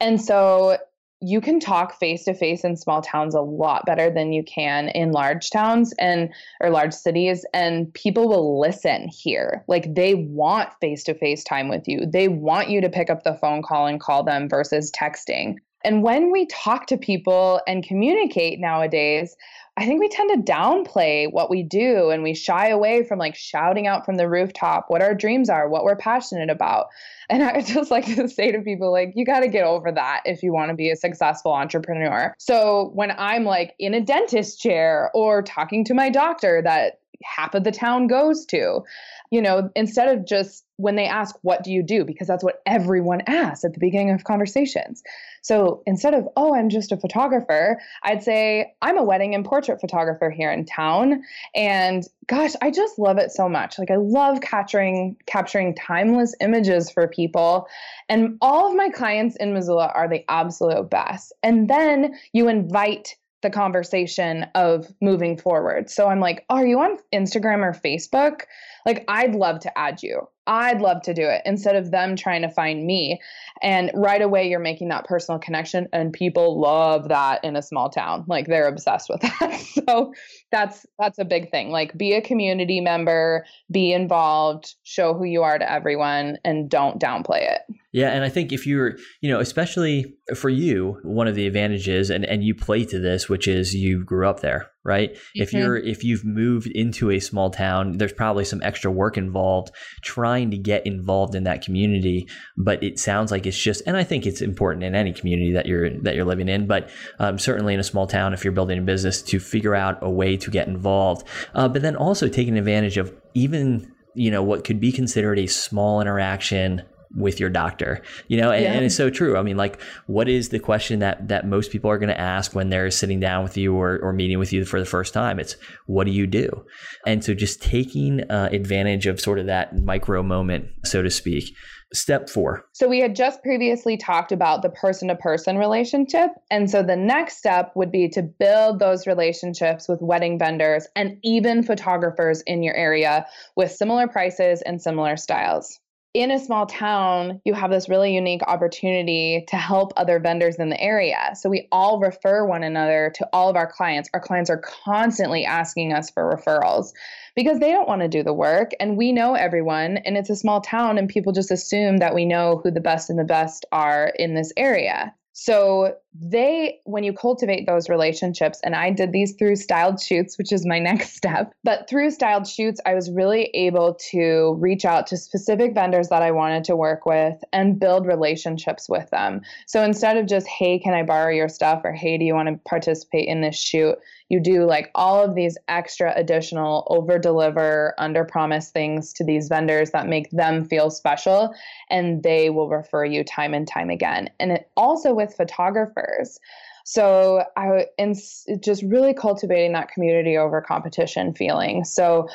And so you can talk face to face in small towns a lot better than you can in large towns and or large cities and people will listen here like they want face to face time with you they want you to pick up the phone call and call them versus texting and when we talk to people and communicate nowadays, I think we tend to downplay what we do and we shy away from like shouting out from the rooftop what our dreams are, what we're passionate about. And I just like to say to people, like, you got to get over that if you want to be a successful entrepreneur. So when I'm like in a dentist chair or talking to my doctor that half of the town goes to, you know, instead of just when they ask, what do you do? Because that's what everyone asks at the beginning of conversations. So instead of, oh, I'm just a photographer, I'd say, I'm a wedding and portrait photographer here in town. And gosh, I just love it so much. Like I love capturing capturing timeless images for people. And all of my clients in Missoula are the absolute best. And then you invite the conversation of moving forward. So I'm like, are you on Instagram or Facebook? Like, I'd love to add you. I'd love to do it instead of them trying to find me. And right away, you're making that personal connection, and people love that in a small town. Like they're obsessed with that. so that's that's a big thing. Like be a community member, be involved, show who you are to everyone, and don't downplay it. Yeah, and I think if you're, you know, especially for you, one of the advantages, and and you play to this, which is you grew up there, right? Mm-hmm. If you're if you've moved into a small town, there's probably some extra work involved trying to get involved in that community. But it sounds like it's just, and I think it's important in any community that you're that you're living in, but um, certainly in a small town, if you're building a business, to figure out a way to get involved. Uh, but then also taking advantage of even you know what could be considered a small interaction with your doctor you know and, Yeah. and it's so true i mean like what is the question that that most people are going to ask when they're sitting down with you or, or meeting with you for the first time it's what do you do and so just taking uh, advantage of sort of that micro moment so to speak step four So we had just previously talked about the person to person relationship. And so the next step would be to build those relationships with wedding vendors and even photographers in your area with similar prices and similar styles. In a small town, you have this really unique opportunity to help other vendors in the area. So we all refer one another to all of our clients. Our clients are constantly asking us for referrals because they don't want to do the work and we know everyone and it's a small town and people just assume that we know who the best and the best are in this area. So they when you cultivate those relationships and I did these through styled shoots which is my next step but through styled shoots I was really able to reach out to specific vendors that I wanted to work with and build relationships with them. So instead of just hey can I borrow your stuff or hey do you want to participate in this shoot you do like all of these extra additional over deliver under promise things to these vendors that make them feel special and they will refer you time and time again. And it also with photographers. So i and just really cultivating that community over competition feeling. So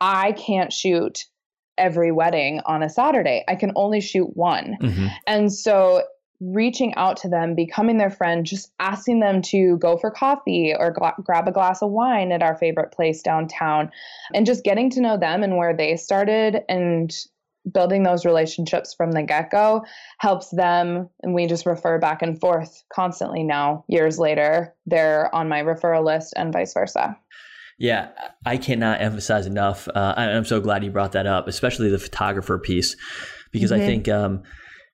i can't shoot every wedding on a saturday. I can only shoot one. Mhm. and so reaching out to them, becoming their friend, just asking them to go for coffee or gla- grab a glass of wine at our favorite place downtown, and just getting to know them and where they started and building those relationships from the get go helps them. And we just refer back and forth constantly now, years later. They're on my referral list and vice versa. Yeah, I cannot emphasize enough. Uh, I- I'm so glad you brought that up, especially the photographer piece, because I Mhm. think, um,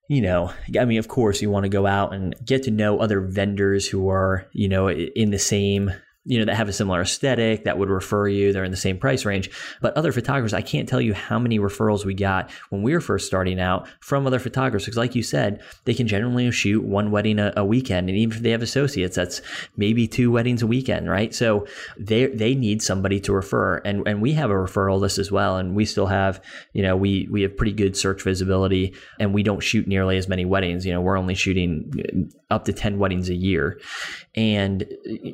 you know, I mean, of course, you want to go out and get to know other vendors who are, you know, in the same you know that have a similar aesthetic that would refer you they're in the same price range. But other photographers i can't tell you how many referrals we got when we were first starting out from other photographers because like you said they can generally shoot one wedding a, a weekend. And even if they have associates that's maybe two weddings a weekend right? So they they need somebody to refer. And and we have a referral list as well. And we still have you know we we have pretty good search visibility and we don't shoot nearly as many weddings. You know we're only shooting up to 10 weddings a year. And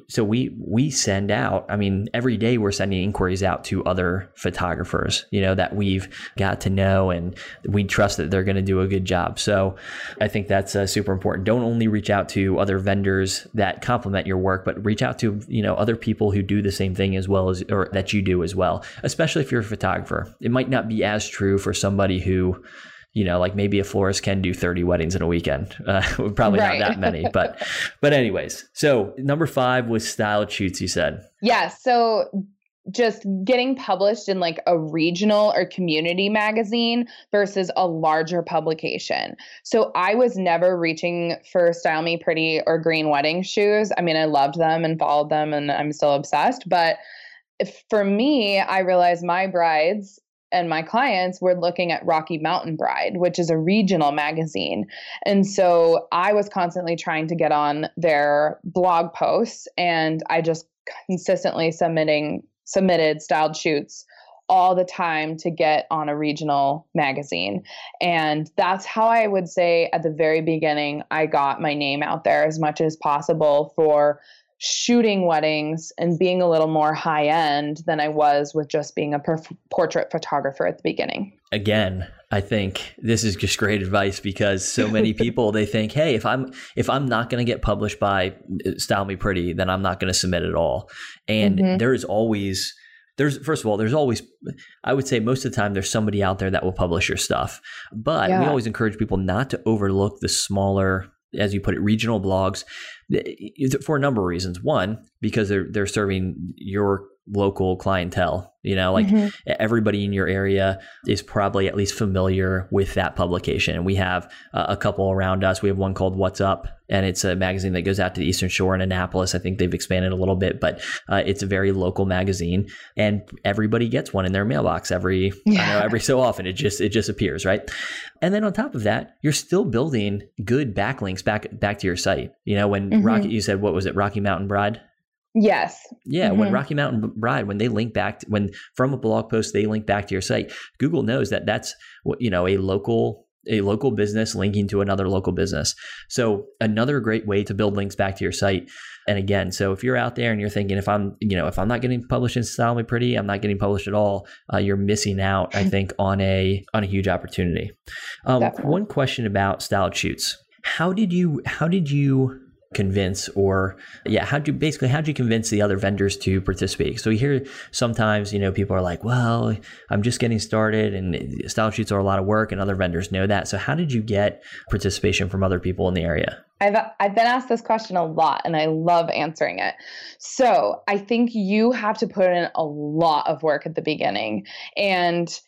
so we we send out i mean every day we're sending inquiries out to other photographers you know that we've got to know and we trust that they're going to do a good job. So i think that's uh, super important. Don't only reach out to other vendors that complement your work but reach out to you know other people who do the same thing as well as or that you do as well especially if you're a photographer. It might not be as true for somebody who you know, like maybe a florist can do 30 weddings in a weekend. Uh, probably Right. not that many, but, but anyways. So number five was styled shoots, you said. Yeah. So just getting published in like a regional or community magazine versus a larger publication. So I was never reaching for Style Me Pretty or Green Wedding Shoes. I mean, I loved them and followed them and I'm still obsessed. But if, for me, I realized my brides and my clients were looking at Rocky Mountain Bride, which is a regional magazine. And so I was constantly trying to get on their blog posts and I just consistently submitting submitted styled shoots all the time to get on a regional magazine. And that's how I would say at the very beginning I got my name out there as much as possible for shooting weddings and being a little more high end than I was with just being a per- portrait photographer at the beginning. Again, I think this is just great advice because so many people they think, hey, if I'm if I'm not going to get published by uh, Style Me Pretty, then I'm not going to submit at all. And Mhm. there is always there's first of all, there's always I would say most of the time there's somebody out there that will publish your stuff. But we always encourage people not to overlook the smaller as you put it, regional blogs for a number of reasons. One, because they're they're serving your local clientele. You know, like Mhm. everybody in your area is probably at least familiar with that publication. And we have uh, a couple around us. We have one called What's Up, and it's a magazine that goes out to the Eastern Shore in Annapolis. I think they've expanded a little bit, but uh, it's a very local magazine, and everybody gets one in their mailbox every I know, every so often. It just it just appears, right? And then on top of that, you're still building good backlinks back back to your site. You know, when Mhm. Rocky, you said what was it, Rocky Mountain Bride? Yes. Yeah, when Mhm. Rocky Mountain Bride, when they link back, to, when from a blog post they link back to your site, Google knows that that's what you know a local a local business linking to another local business. So another great way to build links back to your site. And again, so if you're out there and you're thinking, if I'm, you know, if I'm not getting published in Style Me Pretty, I'm not getting published at all. Uh, you're missing out, I think, on a on a huge opportunity. Um, one question about styled shoots: How did you how did you convince or yeah how do you basically how do you convince the other vendors to participate? So you hear sometimes you know people are like well i'm just getting started and styled shoots are a lot of work and other vendors know that. So how did you get participation from other people in the area? I've I've been asked this question a lot and I love answering it. So, I think you have to put in a lot of work at the beginning. And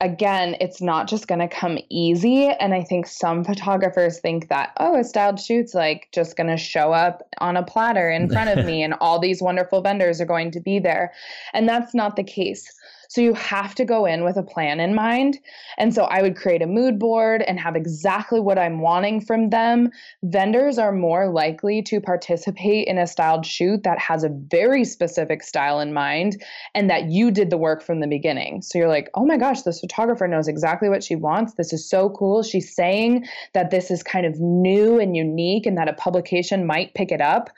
again, it's not just going to come easy. And I think some photographers think that, oh, a styled shoot's like just going to show up on a platter in front of me and all these wonderful vendors are going to be there. And that's not the case. So you have to go in with a plan in mind. And so I would create a mood board and have exactly what I'm wanting from them. Vendors are more likely to participate in a styled shoot that has a very specific style in mind and that you did the work from the beginning. So you're like, oh my gosh, this photographer knows exactly what she wants. This is so cool. She's saying that this is kind of new and unique and that a publication might pick it up.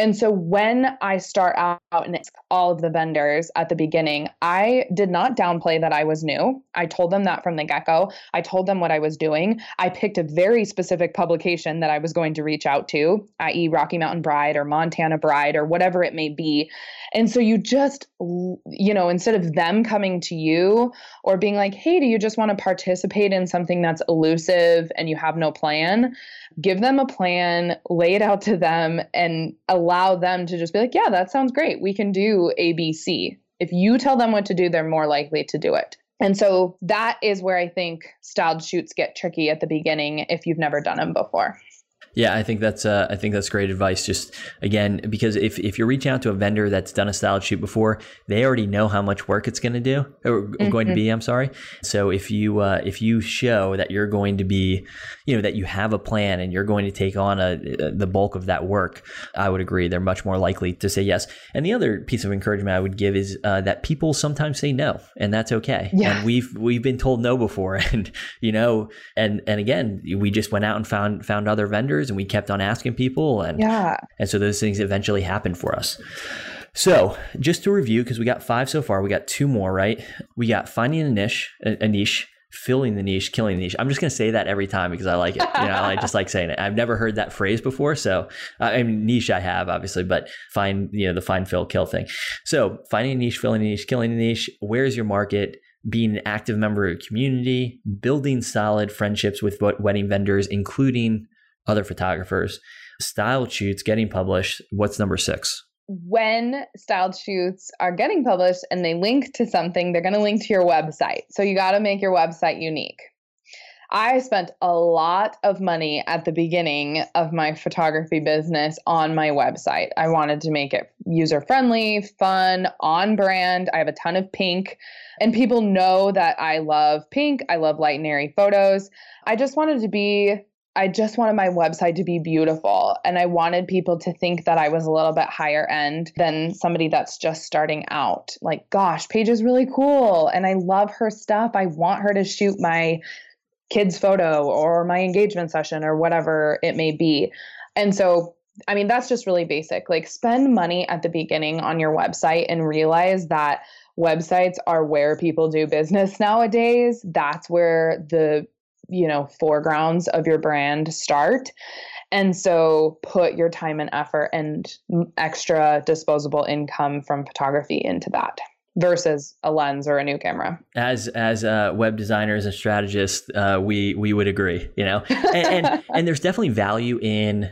And so when I start out and it's all of the vendors at the beginning, I did not downplay that I was new. I told them that from the get go. I told them what I was doing. I picked a very specific publication that I was going to reach out to, i.e., Rocky Mountain Bride or Montana Bride or whatever it may be. And so you just, you know, instead of them coming to you or being like, hey, do you just want to participate in something that's elusive and you have no plan? give them a plan, lay it out to them, and allow them to just be like, yeah, that sounds great. We can do ABC. If you tell them what to do, they're more likely to do it. And so that is where I think styled shoots get tricky at the beginning if you've never done them before. Yeah, I think that's uh, I think that's great advice. Just again, because if, if you're reaching out to a vendor that's done a styled shoot before, they already know how much work it's going to do or mm-hmm. going to be. I'm sorry. So if you uh, if you show that you're going to be, you know, that you have a plan and you're going to take on a, a the bulk of that work, I would agree they're much more likely to say yes. And the other piece of encouragement I would give is uh, that people sometimes say no, and that's okay. Yeah. And we've we've been told no before, and you know, and and again, we just went out and found found other vendors and we kept on asking people and yeah. and so those things eventually happened for us. So just to review because we got five so far we got two more right? We got finding a niche a, a niche filling the niche killing the niche. I'm just going to say that every time because i like it. You know i just like saying it. I've never heard that phrase before so i mean niche i have obviously but find you know the find fill kill thing. So finding a niche filling a niche killing a niche where's your market? Being an active member of a community, building solid friendships with wedding vendors, including other photographers. Styled shoots getting published. What's number six? When styled shoots are getting published and they link to something, they're going to link to your website. So you got to make your website unique. I spent a lot of money at the beginning of my photography business on my website. I wanted to make it user friendly, fun, on brand. I have a ton of pink, and people know that I love pink. I love light and airy photos. I just wanted to be I just wanted my website to be beautiful. And I wanted people to think that I was a little bit higher end than somebody that's just starting out. Like, gosh, Paige is really cool. And I love her stuff. I want her to shoot my kid's photo or my engagement session or whatever it may be. And so, I mean, that's just really basic. Like, spend money at the beginning on your website and realize that websites are where people do business nowadays. That's where the you know foregrounds of your brand start and so put your time and effort and extra disposable income from photography into that versus a lens or a new camera. As as uh, web designers and strategists, uh, we we would agree, you know, and, and, and there's definitely value in.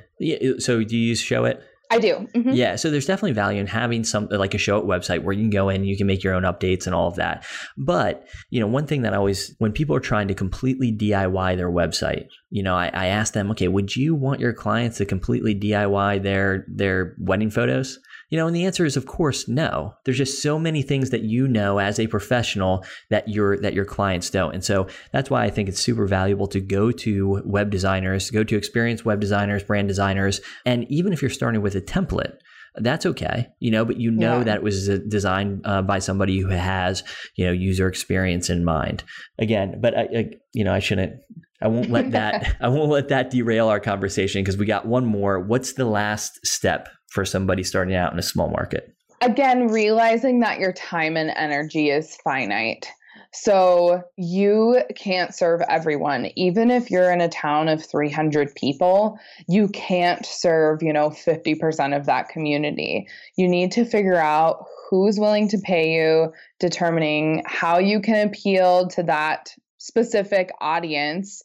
So do you use Showit? I do. Mm-hmm. Yeah. So there's definitely value in having some like a Showit website where you can go in, you can make your own updates and all of that. But, you know, one thing that I always, when people are trying to completely DIY their website, you know, I, I ask them, okay, would you want your clients to completely DIY their, their wedding photos? You know, and the answer is of course no. There's just so many things that you know as a professional that your that your clients don't. And so that's why I think it's super valuable to go to web designers, go to experienced web designers, brand designers, and even if you're starting with a template, that's okay, you know, but you know yeah. that it was designed uh, by somebody who has, you know, user experience in mind. Again, but I, I you know, I shouldn't I won't let that I won't let that derail our conversation because we got one more. What's the last step for somebody starting out in a small market? Again, realizing that your time and energy is finite. So you can't serve everyone. Even if you're in a town of 300 people, you can't serve, you know, 50% of that community. You need to figure out who's willing to pay you, determining how you can appeal to that specific audience.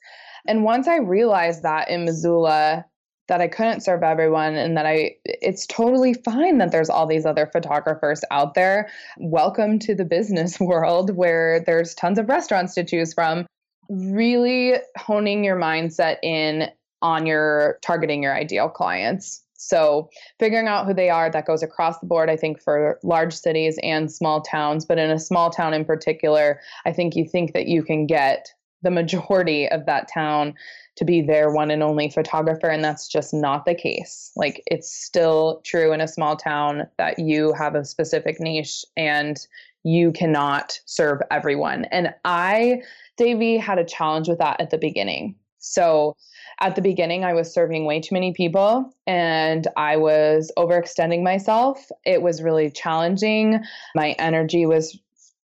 And once I realized that in Missoula, that I couldn't serve everyone and that I it's totally fine that there's all these other photographers out there. Welcome to the business world where there's tons of restaurants to choose from. Really honing your mindset in on your targeting your ideal clients. So, figuring out who they are that goes across the board, I think, for large cities and small towns. But in a small town in particular, I think you think that you can get the majority of that town to be their one and only photographer. And that's just not the case. Like, it's still true in a small town that you have a specific niche and you cannot serve everyone. And I, Davey, had a challenge with that at the beginning. So, at the beginning, I was serving way too many people and I was overextending myself. It was really challenging. My energy was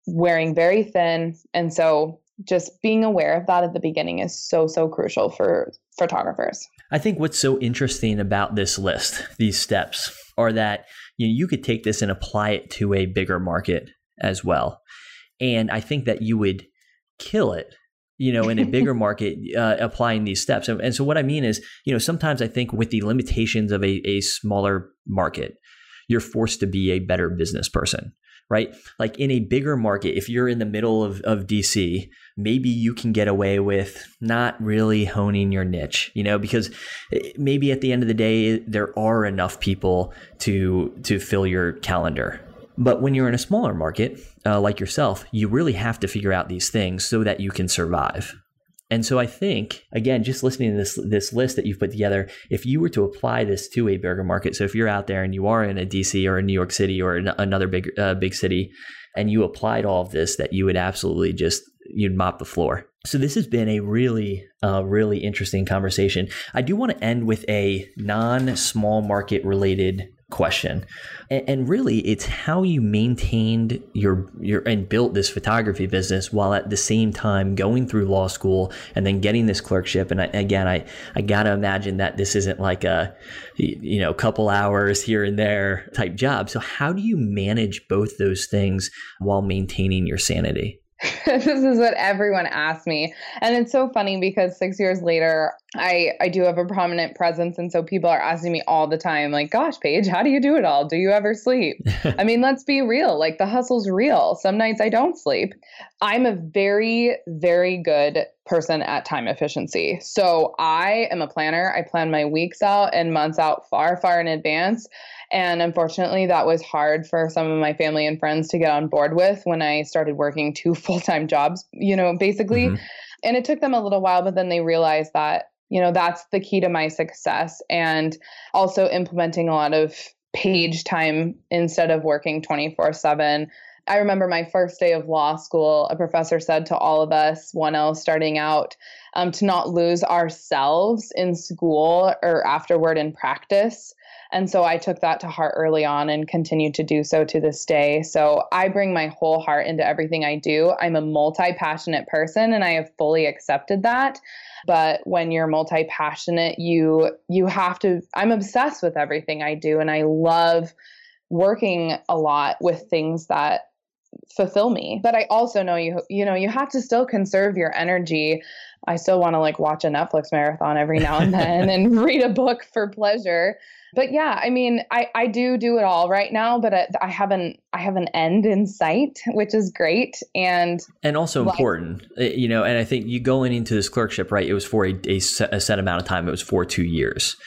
wearing very thin. And so just being aware of that at the beginning is so, so crucial for photographers. I think what's so interesting about this list, these steps, are that you, know, you could take this and apply it to a bigger market as well. And I think that you would kill it you know, in a bigger market, uh, applying these steps. And, and, so what I mean is, you know, sometimes I think with the limitations of a, a smaller market, you're forced to be a better business person, right? Like in a bigger market, if you're in the middle of, of DC, maybe you can get away with not really honing your niche, you know, because eh, maybe at the end of the day, there are enough people to, to fill your calendar, but when you're in a smaller market, uh, like yourself, you really have to figure out these things so that you can survive. And so I think, again, just listening to this this list that you've put together, if you were to apply this to a bigger market, so if you're out there and you are in a DC or a New York City or another big uh, big city, and you applied all of this, that you would absolutely just you'd mop the floor. So this has been a really, uh, really interesting conversation. I do want to end with a non small market related question. And, and, really, it's how you maintained your your and built this photography business while at the same time going through law school and then getting this clerkship. And I, again, I I gotta imagine that this isn't like a you know couple hours here and there type job. So how do you manage both those things while maintaining your sanity? this is what everyone asks me. And it's so funny because six years later, I, I do have a prominent presence. And so people are asking me all the time, like, gosh, Paige, how do you do it all? Do you ever sleep? I mean, let's be real. Like, the hustle's real. Some nights I don't sleep. I'm a very, very good person at time efficiency. So I am a planner. I plan my weeks out and months out far, far in advance. And unfortunately, that was hard for some of my family and friends to get on board with when I started working two full time jobs, you know, basically. Mm-hmm. And it took them a little while, but then they realized that, you know, that's the key to my success. And also implementing a lot of Paige time instead of working 24 7. I remember my first day of law school, a professor said to all of us, 1L starting out, um, to not lose ourselves in school or afterward in practice. And so I took that to heart early on and continue to do so to this day. So I bring my whole heart into everything I do. I'm a multi passionate person and I have fully accepted that. But when you're multi passionate, you you have to I'm obsessed with everything I do and I love working a lot with things that fulfill me. But I also know you you know you have to still conserve your energy. I still want to like watch a Netflix marathon every now and then and read a book for pleasure but yeah, I mean, I, I do do it all right now, but I, I haven't I have an end in sight, which is great and and also like, important, eh, you know. And I think you going into this clerkship, right? It was for a, a, set, a set amount of time. It was for two years,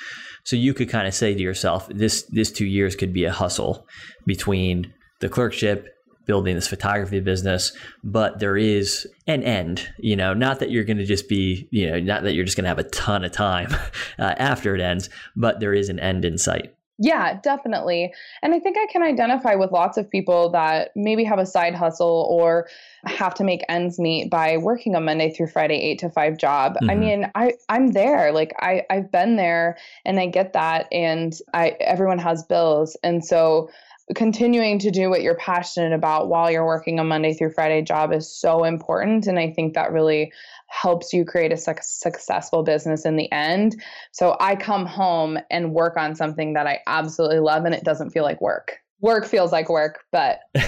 so you could kind of say to yourself, this this two years could be a hustle between the clerkship building this photography business, but there is an end, you know, not that you're going to just be, you know, not that you're just going to have a ton of time uh, after it ends, but there is an end in sight. Yeah, definitely. And I think I can identify with lots of people that maybe have a side hustle or have to make ends meet by working a Monday through Friday 8 to 5 job. Mm-hmm. I mean, I I'm there. Like I I've been there and I get that and I everyone has bills. And so continuing to do what you're passionate about while you're working a Monday through Friday job is so important. And I think that really helps you create a su- successful business in the end. So I come home and work on something that I absolutely love and it doesn't feel like work. Work feels like work, but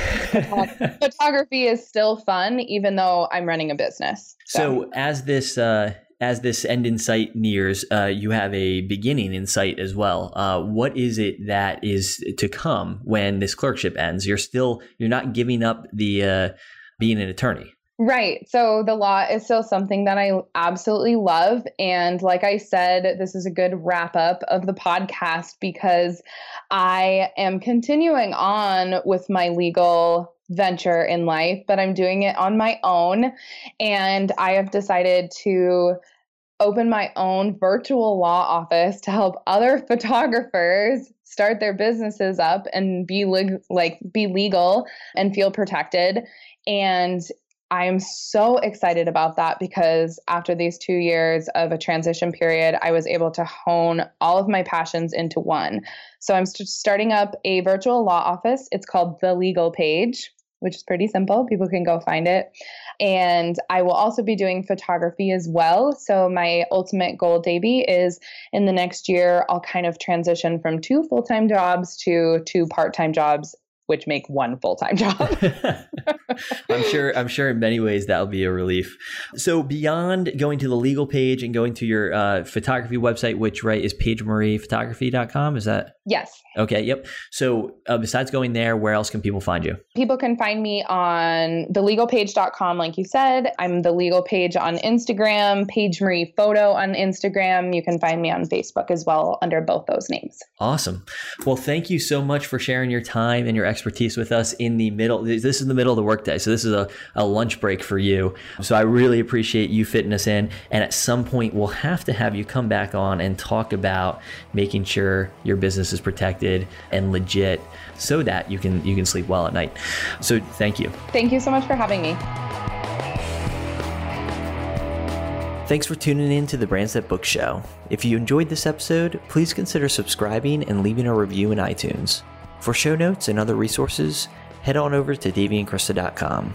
photography is still fun, even though I'm running a business. So, so as this uh, as this end in sight nears, uh, you have a beginning in sight as well. Uh, what is it that is to come when this clerkship ends? You're still you're not giving up the uh, being an attorney. Right. So the law is still something that I absolutely love. And like I said, this is a good wrap up of the podcast because I am continuing on with my legal venture in life, but I'm doing it on my own. And I have decided to open my own virtual law office to help other photographers start their businesses up and be leg- like be legal and feel protected and I'm so excited about that because after these two years of a transition period, I was able to hone all of my passions into one. So I'm st- starting up a virtual law office. It's called The Legal Paige which is pretty simple. People can go find it. And I will also be doing photography as well. So, my ultimate goal, Davey, is in the next year, I'll kind of transition from two full time jobs to two part time jobs which make one full-time job. I'm sure I'm sure in many ways that'll be a relief. So beyond going to the legal Paige and going to your uh, photography website, which right is paigemariephotography.com, is that? Yes. Okay, yep. So uh, besides going there, where else can people find you? People can find me on thelegalpaige.com like you said. I'm the legal Paige on Instagram, Paige Marie Photo on Instagram. You can find me on Facebook as well under both those names. Awesome. Well, thank you so much for sharing your time and your expertise expertise with us in the middle. This is the middle of the workday. So this is a, a lunch break for you. So I really appreciate you fitting us in. And at some point, we'll have to have you come back on and talk about making sure your business is protected and legit so that you can you can sleep well at night. So thank you. Thank you so much for having me. Thanks for tuning in to the Brands That Book Show. If you enjoyed this episode, please consider subscribing and leaving a review in iTunes. For show notes and other resources, head on over to daveyandkrista.com.